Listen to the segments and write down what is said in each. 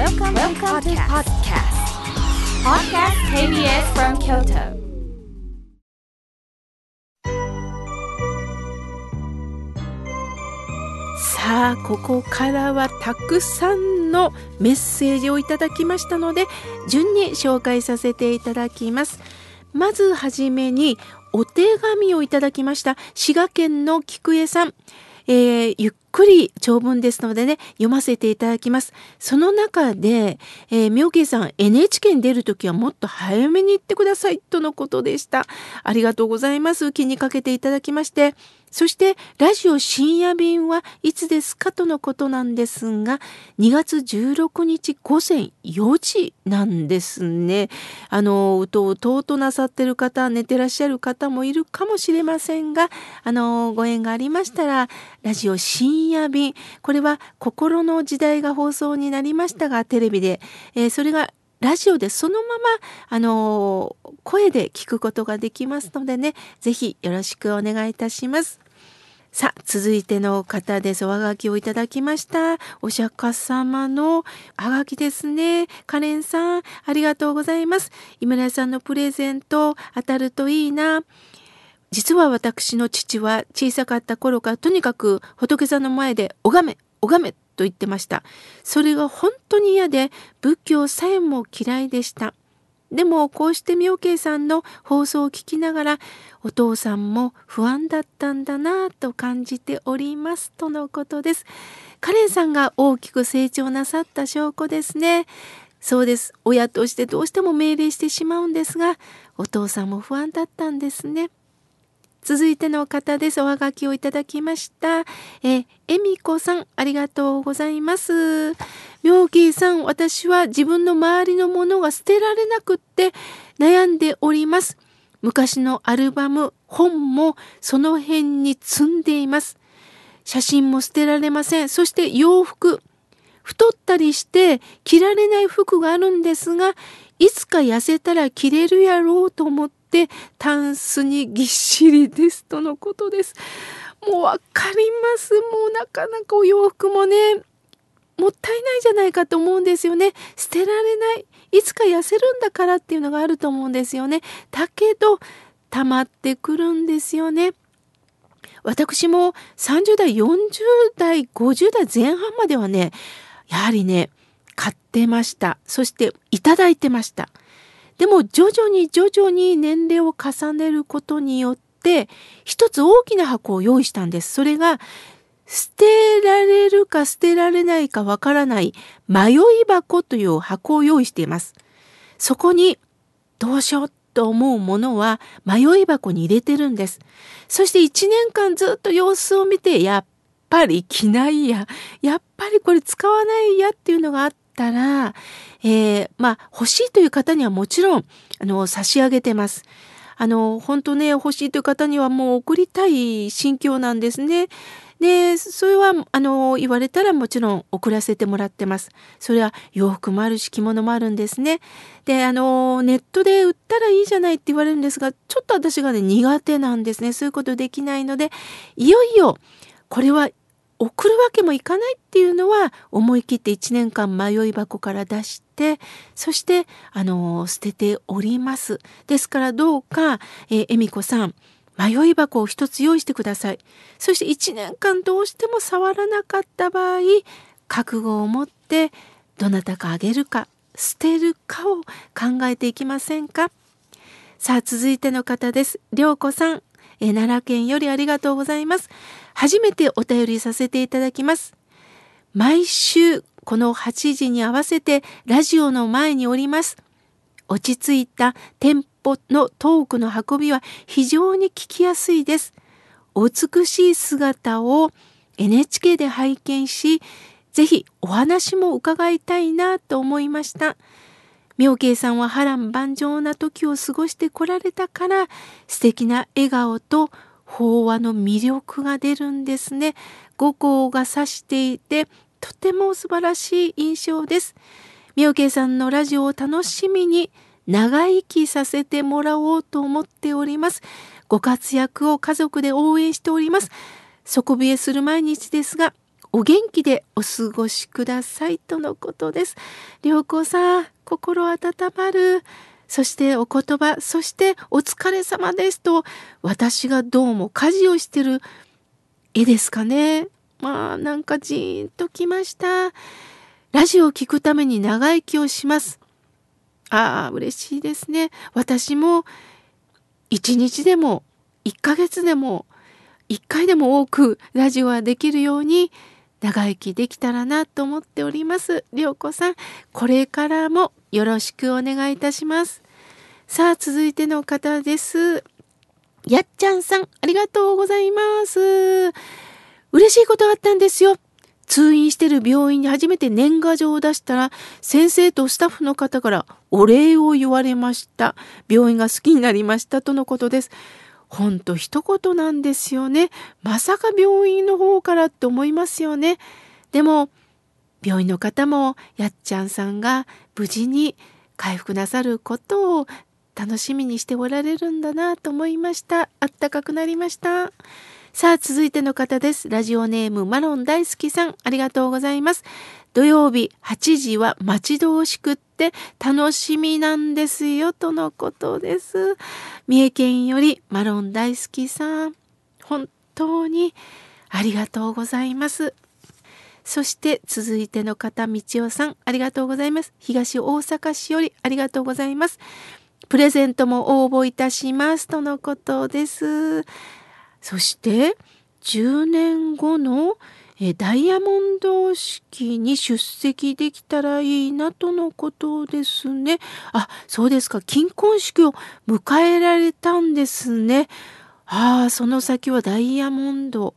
Welcome, Welcome to podcast. Podcast KBS from Kyoto. さあここからはたくさんのメッセージをいただきましたので順に紹介させていただきますまずはじめにお手紙をいただきました滋賀県の菊江さんえー、ゆっくり長文ですのでね、読ませていただきます。その中で、えー、妙慶さん、NHK に出るときはもっと早めに行ってください、とのことでした。ありがとうございます。気にかけていただきまして。そしてラジオ深夜便はいつですかとのことなんですが2月16日午前4時なんですね。あのうとうとうとなさってる方寝てらっしゃる方もいるかもしれませんがあのご縁がありましたらラジオ深夜便これは心の時代が放送になりましたがテレビで、えー、それがラジオでそのまま、あの声で聞くことができますのでね、ぜひよろしくお願いいたします。さあ、続いての方です。おはがきをいただきました。お釈迦様のはがきですね。カレンさん、ありがとうございます。井村さんのプレゼント当たるといいな。実は私の父は小さかった頃からとにかく仏さんの前で拝め、拝めと言ってました。それが本当に嫌で仏教さえも嫌いでした。でもこうして妙慶さんの放送を聞きながらお父さんも不安だったんだなと感じておりますとのことです。カレンさんが大きく成長なさった証拠ですね。そうです。親としてどうしても命令してしまうんですがお父さんも不安だったんですね。続いての方です。おはがきをいただきました。え、えみこさん、ありがとうございます。妙義さん、私は自分の周りのものが捨てられなくって悩んでおります。昔のアルバム、本もその辺に積んでいます。写真も捨てられません。そして洋服。太ったりして着られない服があるんですが、いつか痩せたら着れるやろうと思ってタンスにぎっしりですとのことです。もうわかります。もうなかなかお洋服もね、もったいないじゃないかと思うんですよね。捨てられない。いつか痩せるんだからっていうのがあると思うんですよね。だけど、溜まってくるんですよね。私も30代、40代、50代前半まではね、やはりね、買ってました。そしていただいてました。でも徐々に徐々に年齢を重ねることによって一つ大きな箱を用意したんです。それが捨てられるか捨てられないかわからない迷い箱という箱を用意しています。そこにどうしようと思うものは迷い箱に入れてるんです。そして1年間ずっと様子を見てやっぱり着ないや、やっぱりこれ使わないやっていうのがあっったら、えー、まあ欲しいという方にはもちろんあの差し上げてます。あの本当ね欲しいという方にはもう送りたい心境なんですね。でそれはあの言われたらもちろん送らせてもらってます。それは洋服もあるし着物もあるんですね。であのネットで売ったらいいじゃないって言われるんですがちょっと私がね苦手なんですね。そういうことできないのでいよいよこれは送るわけもいかないっていうのは思い切って1年間迷い箱から出してそしてあの捨てております。ですからどうか、えー、恵美子さん迷い箱を一つ用意してください。そして1年間どうしても触らなかった場合覚悟を持ってどなたかあげるか捨てるかを考えていきませんかさあ続いての方です。涼子さん、え奈良県よりありがとうございます。初めてお便りさせていただきます。毎週この8時に合わせてラジオの前におります。落ち着いたテンポのトークの運びは非常に聞きやすいです。お美しい姿を NHK で拝見し、ぜひお話も伺いたいなと思いました。妙慶さんは波乱万丈な時を過ごしてこられたから素敵な笑顔と法話の魅力が出るんですね。五行が指していてとても素晴らしい印象です。妙慶さんのラジオを楽しみに長生きさせてもらおうと思っております。ご活躍を家族で応援しております。底冷えする毎日ですが、お元気でお過ごしくださいとのことです。良子さん、心温まる。そしてお言葉、そしてお疲れ様ですと、私がどうも家事をしてる絵ですかね。まあ、なんかじーんときました。ラジオを聞くために長生きをします。ああ、嬉しいですね。私も、一日でも、一ヶ月でも、一回でも多くラジオはできるように、長生きできたらなと思っております。りょうこさん、これからもよろしくお願いいたします。さあ、続いての方です。やっちゃんさん、ありがとうございます。嬉しいことがあったんですよ。通院してる病院に初めて年賀状を出したら、先生とスタッフの方からお礼を言われました。病院が好きになりましたとのことです。ほんと一言なんですよね。まさか病院の方からって思いますよね。でも、病院の方もやっちゃんさんが無事に回復なさることを楽しみにしておられるんだなと思いました。あったかくなりました。さあ、続いての方です。ラジオネームマロン大好きさん、ありがとうございます。土曜日8時は待ち遠しくって楽しみなんですよ、とのことです。三重県よりマロン大好きさん、本当にありがとうございます。そして続いての方、道夫さん、ありがとうございます。東大阪市よりありがとうございます。プレゼントも応募いたします。とのことです。そして10年後のダイヤモンド式に出席できたらいいなとのことですね。あ、そうですか。金婚式を迎えられたんですね。ああ、その先はダイヤモンド。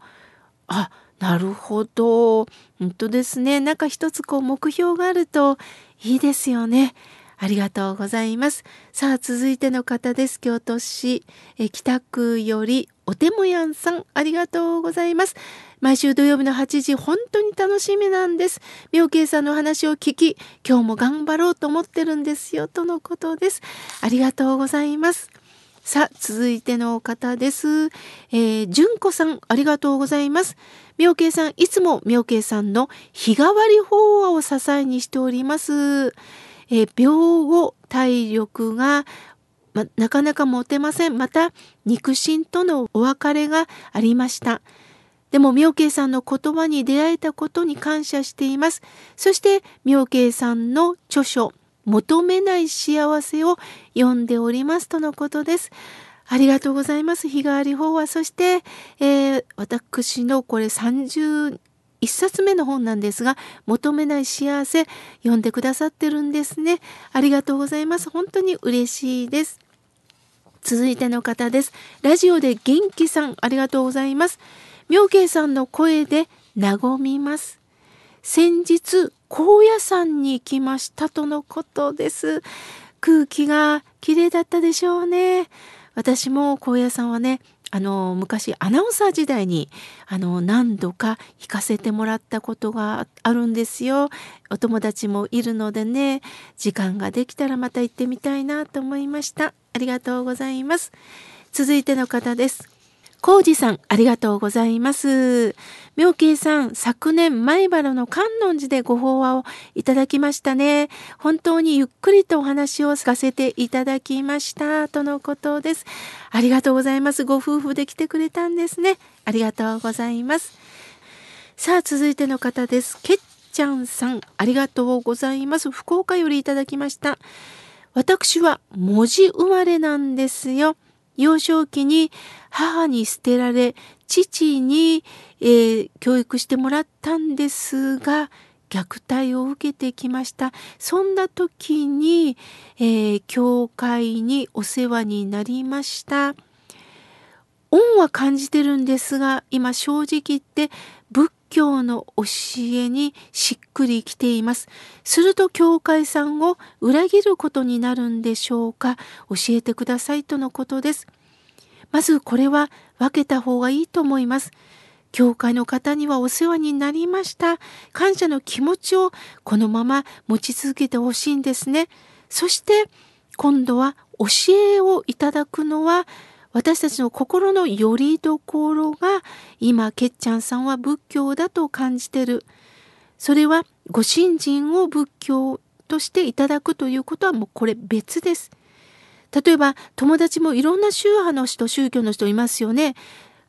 あ、なるほど。本当ですね。なんか一つこう目標があるといいですよね。ありがとうございます。さあ、続いての方です。京都市え北区よりおてもやんさん、ありがとうございます。毎週土曜日の8時、本当に楽しみなんです。妙慶さんの話を聞き、今日も頑張ろうと思ってるんですよ、とのことです。ありがとうございます。さあ、続いての方です。えー、純子さん、ありがとうございます。妙慶さん、いつも妙慶さんの日替わり法話を支えにしております。えー、病後体力がま、なかなか持てません。また、肉親とのお別れがありました。でも、妙慶さんの言葉に出会えたことに感謝しています。そして、妙慶さんの著書、求めない幸せを読んでおりますとのことです。ありがとうございます。日替わり法話。そして、えー、私のこれ30一冊目の本なんですが、求めない幸せ、読んでくださってるんですね。ありがとうございます。本当に嬉しいです。続いての方です。ラジオで元気さん、ありがとうございます。妙慶さんの声で和みます。先日、高野山に行きましたとのことです。空気が綺麗だったでしょうね。私も高野山はね、あの昔アナウンサー時代にあの何度か行かせてもらったことがあるんですよ。お友達もいるのでね時間ができたらまた行ってみたいなと思いました。ありがとうございます。続いての方です。コウジさん、ありがとうございます。妙慶さん、昨年、前原の観音寺でご法話をいただきましたね。本当にゆっくりとお話を聞かせていただきました。とのことです。ありがとうございます。ご夫婦で来てくれたんですね。ありがとうございます。さあ、続いての方です。けっちゃんさん、ありがとうございます。福岡よりいただきました。私は文字生まれなんですよ。幼少期に母に捨てられ、父に、えー、教育してもらったんですが、虐待を受けてきました。そんな時に、えー、教会にお世話になりました。恩は感じてるんですが、今正直言って仏教の教えにしっくりきています。すると教会さんを裏切ることになるんでしょうか？教えてくださいとのことです。まずこれは分けた方がいいと思います。教会の方にはお世話になりました。感謝の気持ちをこのまま持ち続けてほしいんですね。そして今度は教えをいただくのは私たちの心の拠り所が今けっちゃんさんは仏教だと感じてるそれはご信心を仏教としていただくということはもうこれ別です。例えば友達もいろんな宗派の人宗教の人いますよね。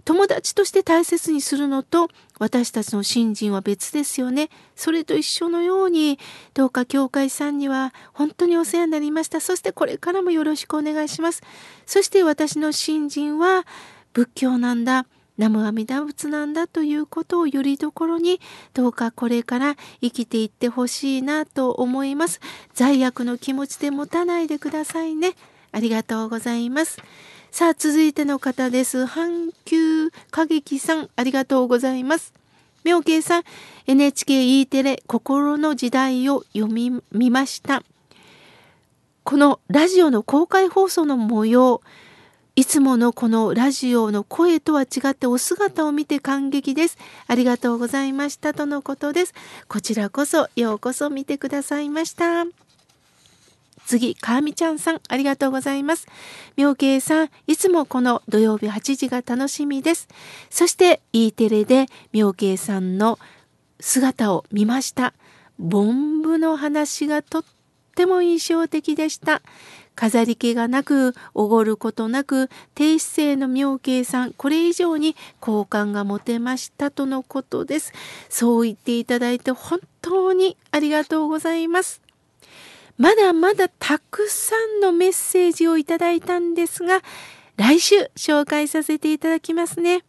友達として大切にするのと私たちの信心は別ですよね。それと一緒のようにどうか教会さんには本当にお世話になりました。そしてこれからもよろしくお願いします。そして私の信心は仏教なんだ。南無阿弥陀仏なんだということをよりどころにどうかこれから生きていってほしいなと思います。罪悪の気持ちで持たないでくださいね。ありがとうございます。さあ、続いての方です。阪急歌劇さん、ありがとうございます。妙慶さん、NHKE テレ心の時代を読み見ました。このラジオの公開放送の模様、いつものこのラジオの声とは違ってお姿を見て感激です。ありがとうございましたとのことです。こちらこそようこそ見てくださいました。次、かみちゃんさん、ありがとうございます。妙慶さん、いつもこの土曜日8時が楽しみです。そして、E テレで妙慶さんの姿を見ました。ボンブの話がとっても印象的でした。飾り気がなく、おごることなく、低姿勢の妙慶さん、これ以上に好感が持てましたとのことです。そう言っていただいて本当にありがとうございます。まだまだたくさんのメッセージをいただいたんですが、来週紹介させていただきますね。